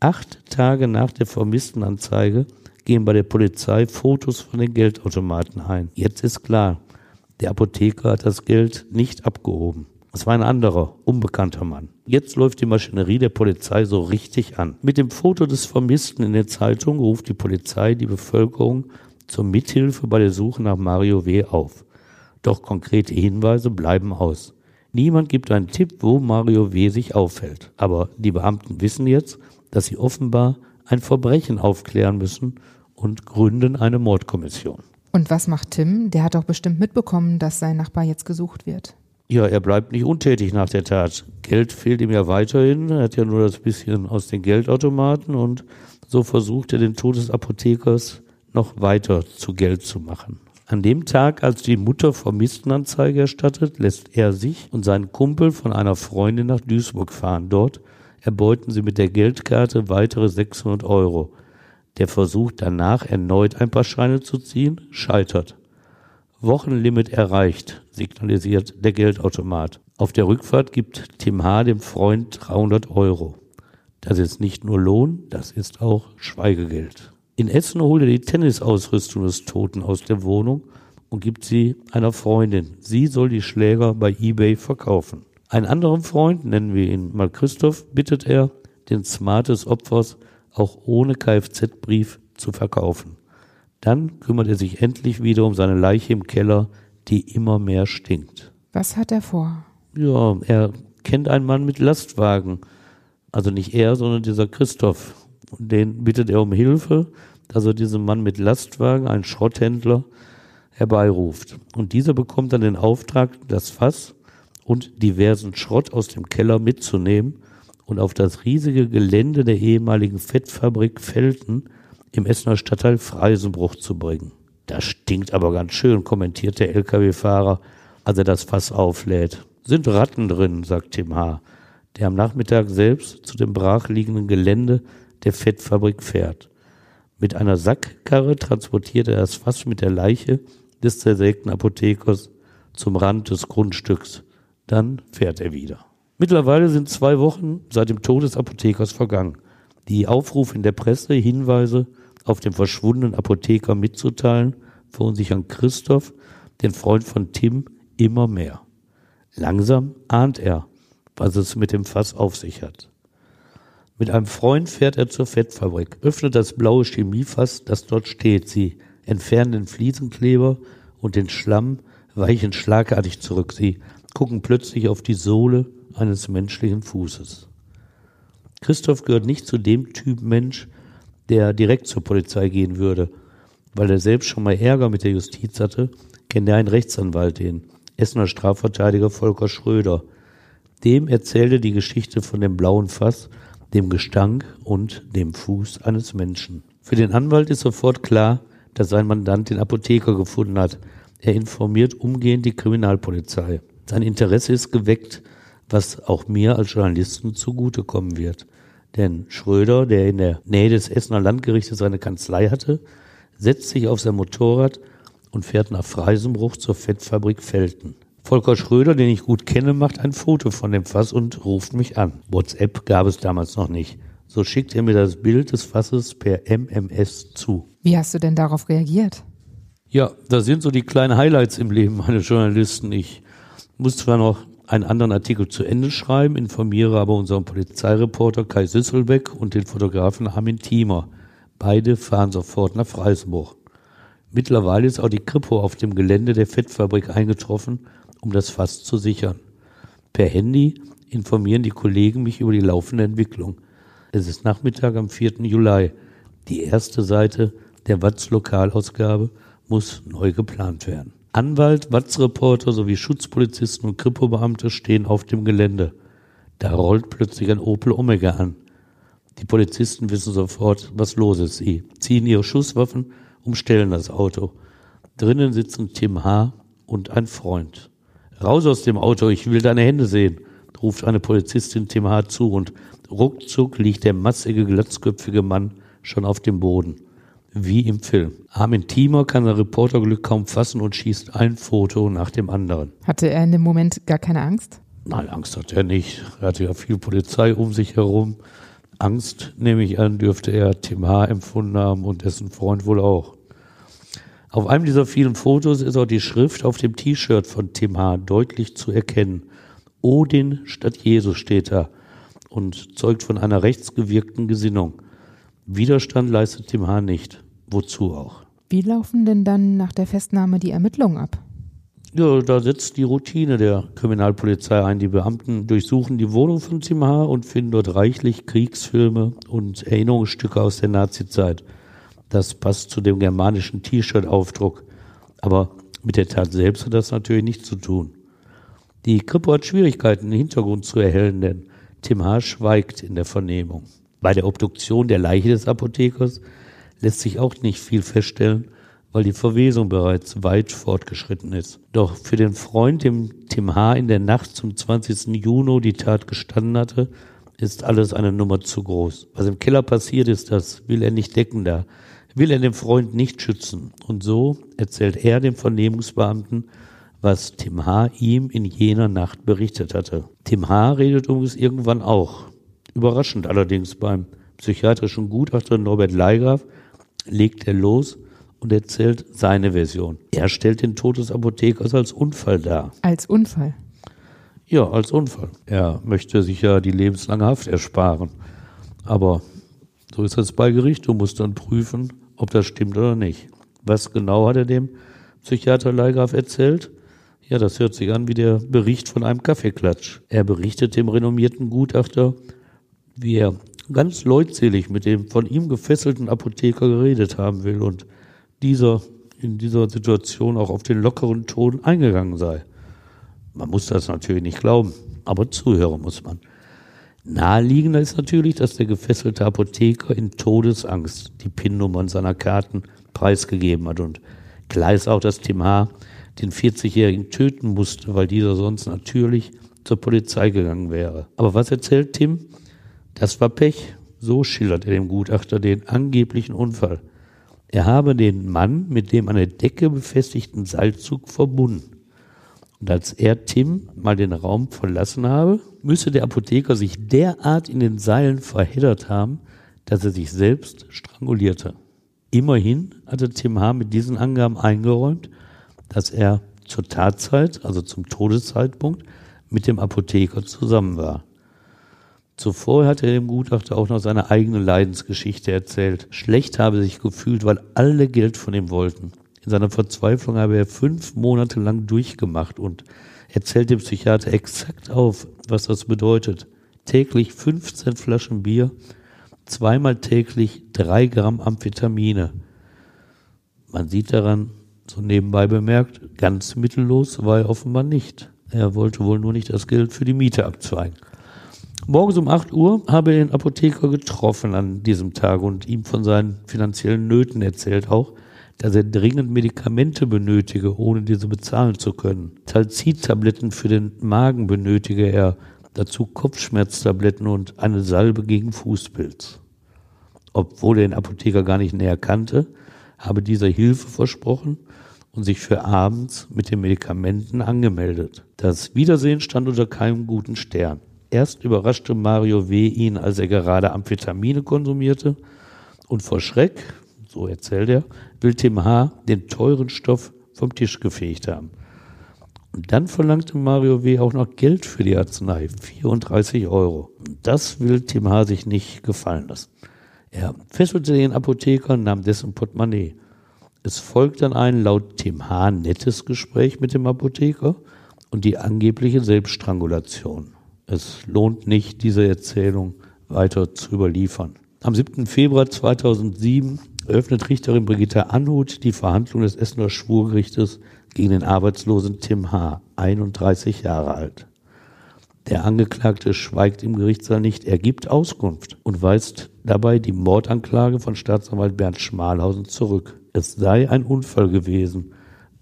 Acht Tage nach der Vermisstenanzeige gehen bei der Polizei Fotos von den Geldautomaten ein. Jetzt ist klar, der Apotheker hat das Geld nicht abgehoben. Es war ein anderer, unbekannter Mann. Jetzt läuft die Maschinerie der Polizei so richtig an. Mit dem Foto des Vermissten in der Zeitung ruft die Polizei die Bevölkerung zur Mithilfe bei der Suche nach Mario W. auf. Doch konkrete Hinweise bleiben aus. Niemand gibt einen Tipp, wo Mario W. sich aufhält. Aber die Beamten wissen jetzt, dass sie offenbar ein Verbrechen aufklären müssen und gründen eine Mordkommission. Und was macht Tim? Der hat doch bestimmt mitbekommen, dass sein Nachbar jetzt gesucht wird. Ja, er bleibt nicht untätig nach der Tat. Geld fehlt ihm ja weiterhin. Er hat ja nur das bisschen aus den Geldautomaten und so versucht er den Tod des Apothekers noch weiter zu Geld zu machen. An dem Tag, als die Mutter Vermisstenanzeige erstattet, lässt er sich und seinen Kumpel von einer Freundin nach Duisburg fahren. Dort erbeuten sie mit der Geldkarte weitere 600 Euro. Der Versuch danach erneut ein paar Scheine zu ziehen, scheitert. Wochenlimit erreicht, signalisiert der Geldautomat. Auf der Rückfahrt gibt Tim H. dem Freund 300 Euro. Das ist nicht nur Lohn, das ist auch Schweigegeld. In Essen holt er die Tennisausrüstung des Toten aus der Wohnung und gibt sie einer Freundin. Sie soll die Schläger bei eBay verkaufen. Einen anderen Freund, nennen wir ihn mal Christoph, bittet er, den Smart des Opfers auch ohne Kfz-Brief zu verkaufen. Dann kümmert er sich endlich wieder um seine Leiche im Keller, die immer mehr stinkt. Was hat er vor? Ja, er kennt einen Mann mit Lastwagen. Also nicht er, sondern dieser Christoph. Den bittet er um Hilfe, dass er diesen Mann mit Lastwagen, einen Schrotthändler, herbeiruft. Und dieser bekommt dann den Auftrag, das Fass und diversen Schrott aus dem Keller mitzunehmen und auf das riesige Gelände der ehemaligen Fettfabrik Felten im Essener Stadtteil Freisenbruch zu bringen. Das stinkt aber ganz schön, kommentiert der Lkw-Fahrer, als er das Fass auflädt. Sind Ratten drin, sagt Tim H., der am Nachmittag selbst zu dem brachliegenden Gelände der Fettfabrik fährt. Mit einer Sackkarre transportiert er das Fass mit der Leiche des zersägten Apothekers zum Rand des Grundstücks. Dann fährt er wieder. Mittlerweile sind zwei Wochen seit dem Tod des Apothekers vergangen. Die Aufrufe in der Presse, Hinweise auf den verschwundenen Apotheker mitzuteilen, verunsichern Christoph, den Freund von Tim, immer mehr. Langsam ahnt er, was es mit dem Fass auf sich hat. Mit einem Freund fährt er zur Fettfabrik, öffnet das blaue Chemiefass, das dort steht. Sie entfernen den Fliesenkleber und den Schlamm, weichen schlagartig zurück. Sie gucken plötzlich auf die Sohle eines menschlichen Fußes. Christoph gehört nicht zu dem Typ Mensch, der direkt zur Polizei gehen würde. Weil er selbst schon mal Ärger mit der Justiz hatte, kennt er einen Rechtsanwalt, den Essener Strafverteidiger Volker Schröder. Dem erzählte die Geschichte von dem blauen Fass, dem Gestank und dem Fuß eines Menschen. Für den Anwalt ist sofort klar, dass sein Mandant den Apotheker gefunden hat. Er informiert umgehend die Kriminalpolizei. Sein Interesse ist geweckt, was auch mir als Journalisten zugutekommen wird. Denn Schröder, der in der Nähe des Essener Landgerichtes seine Kanzlei hatte, setzt sich auf sein Motorrad und fährt nach Freisenbruch zur Fettfabrik Felten. Volker Schröder, den ich gut kenne, macht ein Foto von dem Fass und ruft mich an. WhatsApp gab es damals noch nicht. So schickt er mir das Bild des Fasses per MMS zu. Wie hast du denn darauf reagiert? Ja, das sind so die kleinen Highlights im Leben meines Journalisten. Ich muss zwar noch einen anderen Artikel zu Ende schreiben, informiere aber unseren Polizeireporter Kai Süsselbeck und den Fotografen Armin Thiemer. Beide fahren sofort nach Freisenbruch. Mittlerweile ist auch die Kripo auf dem Gelände der Fettfabrik eingetroffen, um das Fass zu sichern. Per Handy informieren die Kollegen mich über die laufende Entwicklung. Es ist Nachmittag am 4. Juli. Die erste Seite der Watz-Lokalausgabe muss neu geplant werden. Anwalt, Watz-Reporter sowie Schutzpolizisten und Kripo-Beamte stehen auf dem Gelände. Da rollt plötzlich ein Opel Omega an. Die Polizisten wissen sofort, was los ist. Sie ziehen ihre Schusswaffen, umstellen das Auto. Drinnen sitzen Tim H. und ein Freund. Raus aus dem Auto, ich will deine Hände sehen, ruft eine Polizistin Tim H. zu und ruckzuck liegt der massige, glatzköpfige Mann schon auf dem Boden wie im Film. Armin Thiemer kann sein Reporterglück kaum fassen und schießt ein Foto nach dem anderen. Hatte er in dem Moment gar keine Angst? Nein, Angst hat er nicht. Er hatte ja viel Polizei um sich herum. Angst, nehme ich an, dürfte er Tim H. empfunden haben und dessen Freund wohl auch. Auf einem dieser vielen Fotos ist auch die Schrift auf dem T-Shirt von Tim H. deutlich zu erkennen. Odin statt Jesus steht da und zeugt von einer rechtsgewirkten Gesinnung. Widerstand leistet Tim H. nicht. Wozu auch? Wie laufen denn dann nach der Festnahme die Ermittlungen ab? Ja, da setzt die Routine der Kriminalpolizei ein. Die Beamten durchsuchen die Wohnung von Tim H. und finden dort reichlich Kriegsfilme und Erinnerungsstücke aus der Nazizeit. Das passt zu dem germanischen T-Shirt-Aufdruck. Aber mit der Tat selbst hat das natürlich nichts zu tun. Die Kripo hat Schwierigkeiten, den Hintergrund zu erhellen, denn Tim H. schweigt in der Vernehmung. Bei der Obduktion der Leiche des Apothekers lässt sich auch nicht viel feststellen, weil die Verwesung bereits weit fortgeschritten ist. Doch für den Freund, dem Tim H. in der Nacht zum 20. Juni die Tat gestanden hatte, ist alles eine Nummer zu groß. Was im Keller passiert ist, das will er nicht decken da, will er den Freund nicht schützen. Und so erzählt er dem Vernehmungsbeamten, was Tim H. ihm in jener Nacht berichtet hatte. Tim H. redet übrigens irgendwann auch. Überraschend allerdings beim psychiatrischen Gutachter Norbert Leigraf legt er los und erzählt seine Version. Er stellt den Tod des Apothekers als Unfall dar. Als Unfall? Ja, als Unfall. Er möchte sich ja die lebenslange Haft ersparen. Aber so ist es bei Gericht. Du musst dann prüfen, ob das stimmt oder nicht. Was genau hat er dem Psychiater Leigraf erzählt? Ja, das hört sich an wie der Bericht von einem Kaffeeklatsch. Er berichtet dem renommierten Gutachter, wie er ganz leutselig mit dem von ihm gefesselten Apotheker geredet haben will und dieser in dieser Situation auch auf den lockeren Ton eingegangen sei. Man muss das natürlich nicht glauben, aber zuhören muss man. Naheliegender ist natürlich, dass der gefesselte Apotheker in Todesangst die PIN-Nummern seiner Karten preisgegeben hat und klar ist auch, dass Tim H. den 40-Jährigen töten musste, weil dieser sonst natürlich zur Polizei gegangen wäre. Aber was erzählt Tim? Das war Pech. So schildert er dem Gutachter den angeblichen Unfall. Er habe den Mann mit dem an der Decke befestigten Seilzug verbunden. Und als er Tim mal den Raum verlassen habe, müsse der Apotheker sich derart in den Seilen verheddert haben, dass er sich selbst strangulierte. Immerhin hatte Tim H. mit diesen Angaben eingeräumt, dass er zur Tatzeit, also zum Todeszeitpunkt, mit dem Apotheker zusammen war. Zuvor hatte er dem Gutachter auch noch seine eigene Leidensgeschichte erzählt. Schlecht habe er sich gefühlt, weil alle Geld von ihm wollten. In seiner Verzweiflung habe er fünf Monate lang durchgemacht und erzählt dem Psychiater exakt auf, was das bedeutet. Täglich 15 Flaschen Bier, zweimal täglich drei Gramm Amphetamine. Man sieht daran, so nebenbei bemerkt, ganz mittellos war er offenbar nicht. Er wollte wohl nur nicht das Geld für die Miete abzweigen. Morgens um 8 Uhr habe er den Apotheker getroffen an diesem Tag und ihm von seinen finanziellen Nöten erzählt, auch, dass er dringend Medikamente benötige, ohne diese bezahlen zu können. Talzid-Tabletten für den Magen benötige er, dazu Kopfschmerztabletten und eine Salbe gegen Fußpilz. Obwohl er den Apotheker gar nicht näher kannte, habe dieser Hilfe versprochen und sich für abends mit den Medikamenten angemeldet. Das Wiedersehen stand unter keinem guten Stern. Erst überraschte Mario W. ihn, als er gerade Amphetamine konsumierte. Und vor Schreck, so erzählt er, will Tim H. den teuren Stoff vom Tisch gefegt haben. Und dann verlangte Mario W. auch noch Geld für die Arznei, 34 Euro. Das will Tim H. sich nicht gefallen lassen. Er fesselte den Apotheker und nahm dessen Portemonnaie. Es folgt dann ein laut Tim H. nettes Gespräch mit dem Apotheker und die angebliche Selbststrangulation. Es lohnt nicht, diese Erzählung weiter zu überliefern. Am 7. Februar 2007 eröffnet Richterin Brigitte Anhut die Verhandlung des Essener Schwurgerichtes gegen den arbeitslosen Tim H., 31 Jahre alt. Der Angeklagte schweigt im Gerichtssaal nicht, er gibt Auskunft und weist dabei die Mordanklage von Staatsanwalt Bernd Schmalhausen zurück. Es sei ein Unfall gewesen,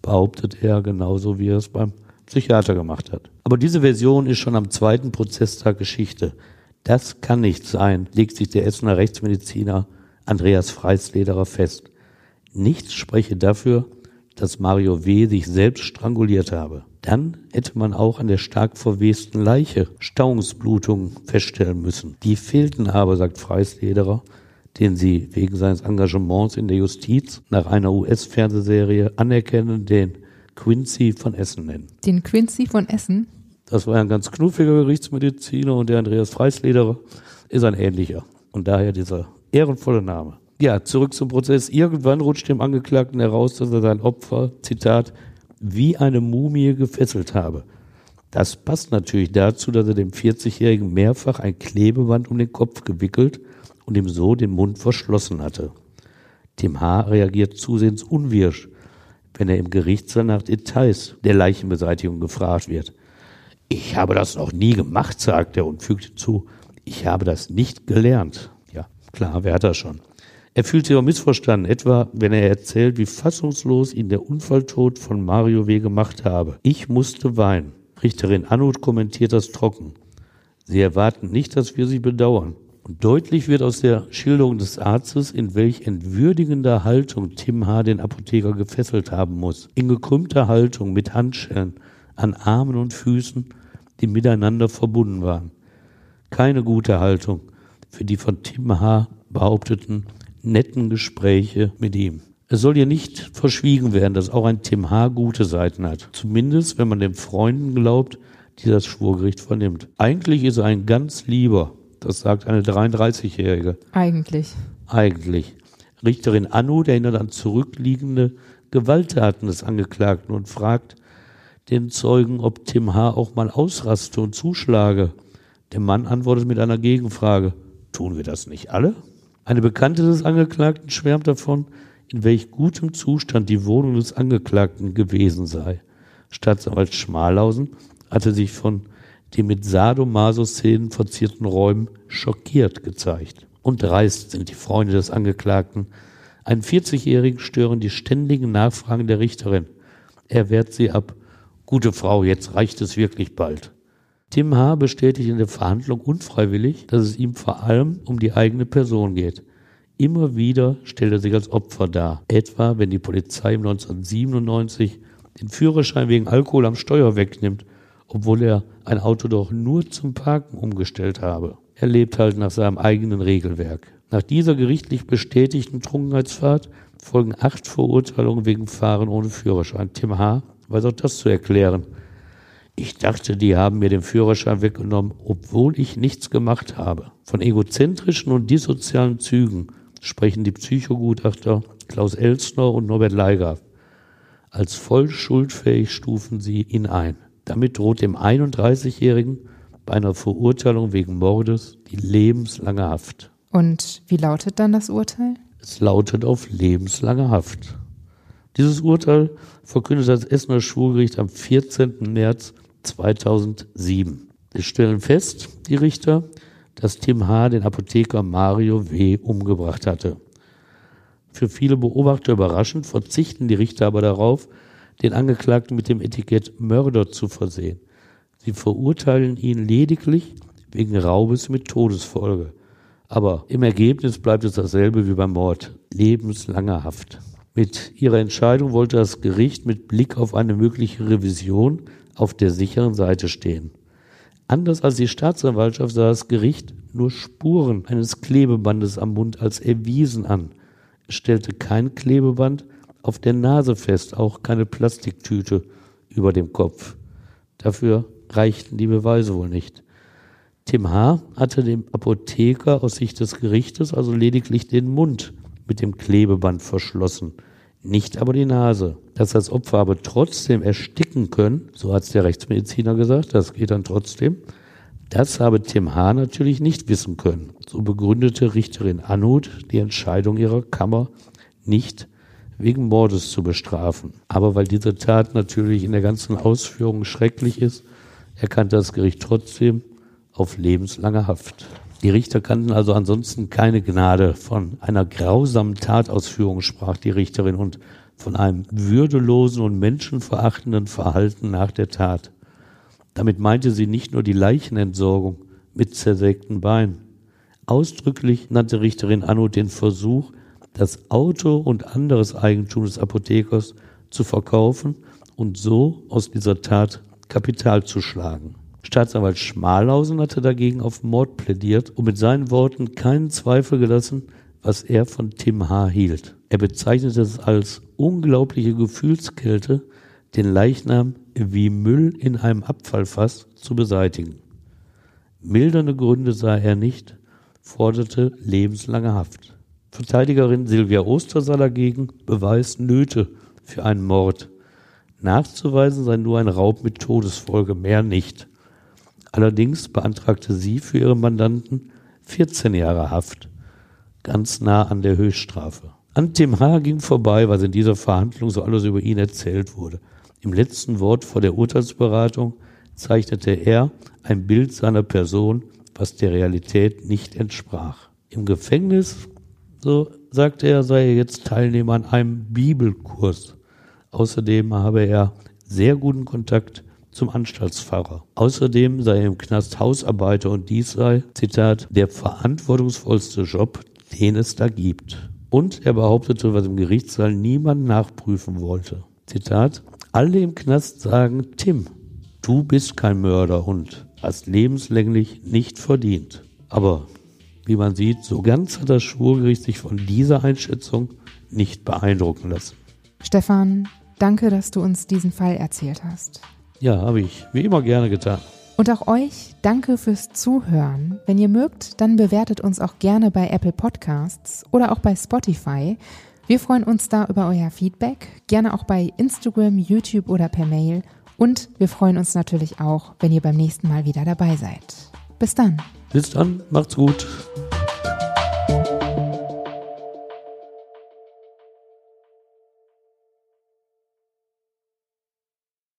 behauptet er genauso wie er es beim Psychiater gemacht hat. Aber diese Version ist schon am zweiten Prozesstag Geschichte. Das kann nicht sein, legt sich der Essener Rechtsmediziner Andreas Freislederer fest. Nichts spreche dafür, dass Mario W. sich selbst stranguliert habe. Dann hätte man auch an der stark verwesten Leiche Stauungsblutungen feststellen müssen. Die fehlten aber, sagt Freislederer, den sie wegen seines Engagements in der Justiz nach einer US-Fernsehserie anerkennen, den Quincy von Essen nennen. Den Quincy von Essen? Das war ein ganz knuffiger Gerichtsmediziner und der Andreas Freislederer ist ein ähnlicher. Und daher dieser ehrenvolle Name. Ja, zurück zum Prozess. Irgendwann rutscht dem Angeklagten heraus, dass er sein Opfer, Zitat, wie eine Mumie gefesselt habe. Das passt natürlich dazu, dass er dem 40-Jährigen mehrfach ein Klebeband um den Kopf gewickelt und ihm so den Mund verschlossen hatte. Tim H. reagiert zusehends unwirsch wenn er im Gerichtssaal nach Details der Leichenbeseitigung gefragt wird. Ich habe das noch nie gemacht, sagt er und fügt hinzu, ich habe das nicht gelernt. Klar, wer hat das schon? Er fühlt sich auch missverstanden, etwa wenn er erzählt, wie fassungslos ihn der Unfalltod von Mario W. gemacht habe. Ich musste weinen. Richterin Anut kommentiert das trocken. Sie erwarten nicht, dass wir sie bedauern. Und deutlich wird aus der Schilderung des Arztes, in welch entwürdigender Haltung Tim H. den Apotheker gefesselt haben muss. In gekrümmter Haltung mit Handschellen an Armen und Füßen, die miteinander verbunden waren. Keine gute Haltung für die von Tim H. behaupteten netten Gespräche mit ihm. Es soll hier nicht verschwiegen werden, dass auch ein Tim H. gute Seiten hat. Zumindest, wenn man den Freunden glaubt, die das Schwurgericht vernimmt. Eigentlich ist er ein ganz lieber, das sagt eine 33-Jährige. Eigentlich. Eigentlich. Richterin Annu erinnert an zurückliegende Gewalttaten des Angeklagten und fragt den Zeugen, ob Tim H. auch mal ausraste und zuschlage. Der Mann antwortet mit einer Gegenfrage. Tun wir das nicht alle? Eine Bekannte des Angeklagten schwärmt davon, in welch gutem Zustand die Wohnung des Angeklagten gewesen sei. Staatsanwalt Schmalhausen hatte sich von den mit Sadomaso-Szenen verzierten Räumen schockiert gezeigt. Und dreist sind die Freunde des Angeklagten. Einen 40-Jährigen stören die ständigen Nachfragen der Richterin. Er wehrt sie ab. Gute Frau, jetzt reicht es wirklich bald. Tim H. bestätigt in der Verhandlung unfreiwillig, dass es ihm vor allem um die eigene Person geht. Immer wieder stellt er sich als Opfer dar. Etwa, wenn die Polizei 1997 den Führerschein wegen Alkohol am Steuer wegnimmt, obwohl er ein Auto doch nur zum Parken umgestellt habe. Er lebt halt nach seinem eigenen Regelwerk. Nach dieser gerichtlich bestätigten Trunkenheitsfahrt folgen acht Verurteilungen wegen Fahren ohne Führerschein. Tim H. weiß auch das zu erklären. Ich dachte, die haben mir den Führerschein weggenommen, obwohl ich nichts gemacht habe. Von egozentrischen und dissozialen Zügen sprechen die Psychogutachter Klaus Elstner und Norbert Leiger. Als voll schuldfähig stufen sie ihn ein. Damit droht dem 31-Jährigen bei einer Verurteilung wegen Mordes die lebenslange Haft. Und wie lautet dann das Urteil? Es lautet auf lebenslange Haft. Dieses Urteil verkündet das Essener Schwurgericht am 14. März 2007. Wir stellen fest, die Richter, dass Tim H. den Apotheker Mario W. umgebracht hatte. Für viele Beobachter überraschend verzichten die Richter aber darauf, den Angeklagten mit dem Etikett Mörder zu versehen. Sie verurteilen ihn lediglich wegen Raubes mit Todesfolge. Aber im Ergebnis bleibt es dasselbe wie beim Mord. Lebenslange Haft. Mit ihrer Entscheidung wollte das Gericht mit Blick auf eine mögliche Revision auf der sicheren Seite stehen. Anders als die Staatsanwaltschaft sah das Gericht nur Spuren eines Klebebandes am Mund als erwiesen an. Es stellte kein Klebeband auf der Nase fest, auch keine Plastiktüte über dem Kopf. Dafür reichten die Beweise wohl nicht. Tim H. hatte dem Apotheker aus Sicht des Gerichtes also lediglich den Mund mit dem Klebeband verschlossen nicht aber die Nase. Dass das Opfer aber trotzdem ersticken können, so hat es der Rechtsmediziner gesagt, das geht dann trotzdem, das habe Tim H. natürlich nicht wissen können. So begründete Richterin Anhut die Entscheidung ihrer Kammer nicht wegen Mordes zu bestrafen. Aber weil diese Tat natürlich in der ganzen Ausführung schrecklich ist, erkannte das Gericht trotzdem auf lebenslange Haft. Die Richter kannten also ansonsten keine Gnade. Von einer grausamen Tatausführung sprach die Richterin und von einem würdelosen und menschenverachtenden Verhalten nach der Tat. Damit meinte sie nicht nur die Leichenentsorgung mit zersägten Beinen. Ausdrücklich nannte Richterin Anno den Versuch, das Auto und anderes Eigentum des Apothekers zu verkaufen und so aus dieser Tat Kapital zu schlagen. Staatsanwalt Schmalhausen hatte dagegen auf Mord plädiert und mit seinen Worten keinen Zweifel gelassen, was er von Tim H. hielt. Er bezeichnete es als unglaubliche Gefühlskälte, den Leichnam wie Müll in einem Abfallfass zu beseitigen. Mildernde Gründe sah er nicht, forderte lebenslange Haft. Verteidigerin Silvia Ostersaal dagegen beweist Nöte für einen Mord. Nachzuweisen sei nur ein Raub mit Todesfolge, mehr nicht. Allerdings beantragte sie für ihre Mandanten 14 Jahre Haft, ganz nah an der Höchststrafe. An Tim H. ging vorbei, was in dieser Verhandlung so alles über ihn erzählt wurde. Im letzten Wort vor der Urteilsberatung zeichnete er ein Bild seiner Person, was der Realität nicht entsprach. Im Gefängnis, so sagte er, sei er jetzt Teilnehmer an einem Bibelkurs. Außerdem habe er sehr guten Kontakt zum Anstaltspfarrer. Außerdem sei er im Knast Hausarbeiter und dies sei, Zitat, der verantwortungsvollste Job, den es da gibt. Und er behauptete, was im Gerichtssaal niemand nachprüfen wollte. Zitat, alle im Knast sagen, Tim, du bist kein Mörder und hast lebenslänglich nicht verdient. Aber wie man sieht, so ganz hat das Schwurgericht sich von dieser Einschätzung nicht beeindrucken lassen. Stefan, danke, dass du uns diesen Fall erzählt hast. Ja, habe ich wie immer gerne getan. Und auch euch danke fürs Zuhören. Wenn ihr mögt, dann bewertet uns auch gerne bei Apple Podcasts oder auch bei Spotify. Wir freuen uns da über euer Feedback, gerne auch bei Instagram, YouTube oder per Mail. Und wir freuen uns natürlich auch, wenn ihr beim nächsten Mal wieder dabei seid. Bis dann. Bis dann, macht's gut.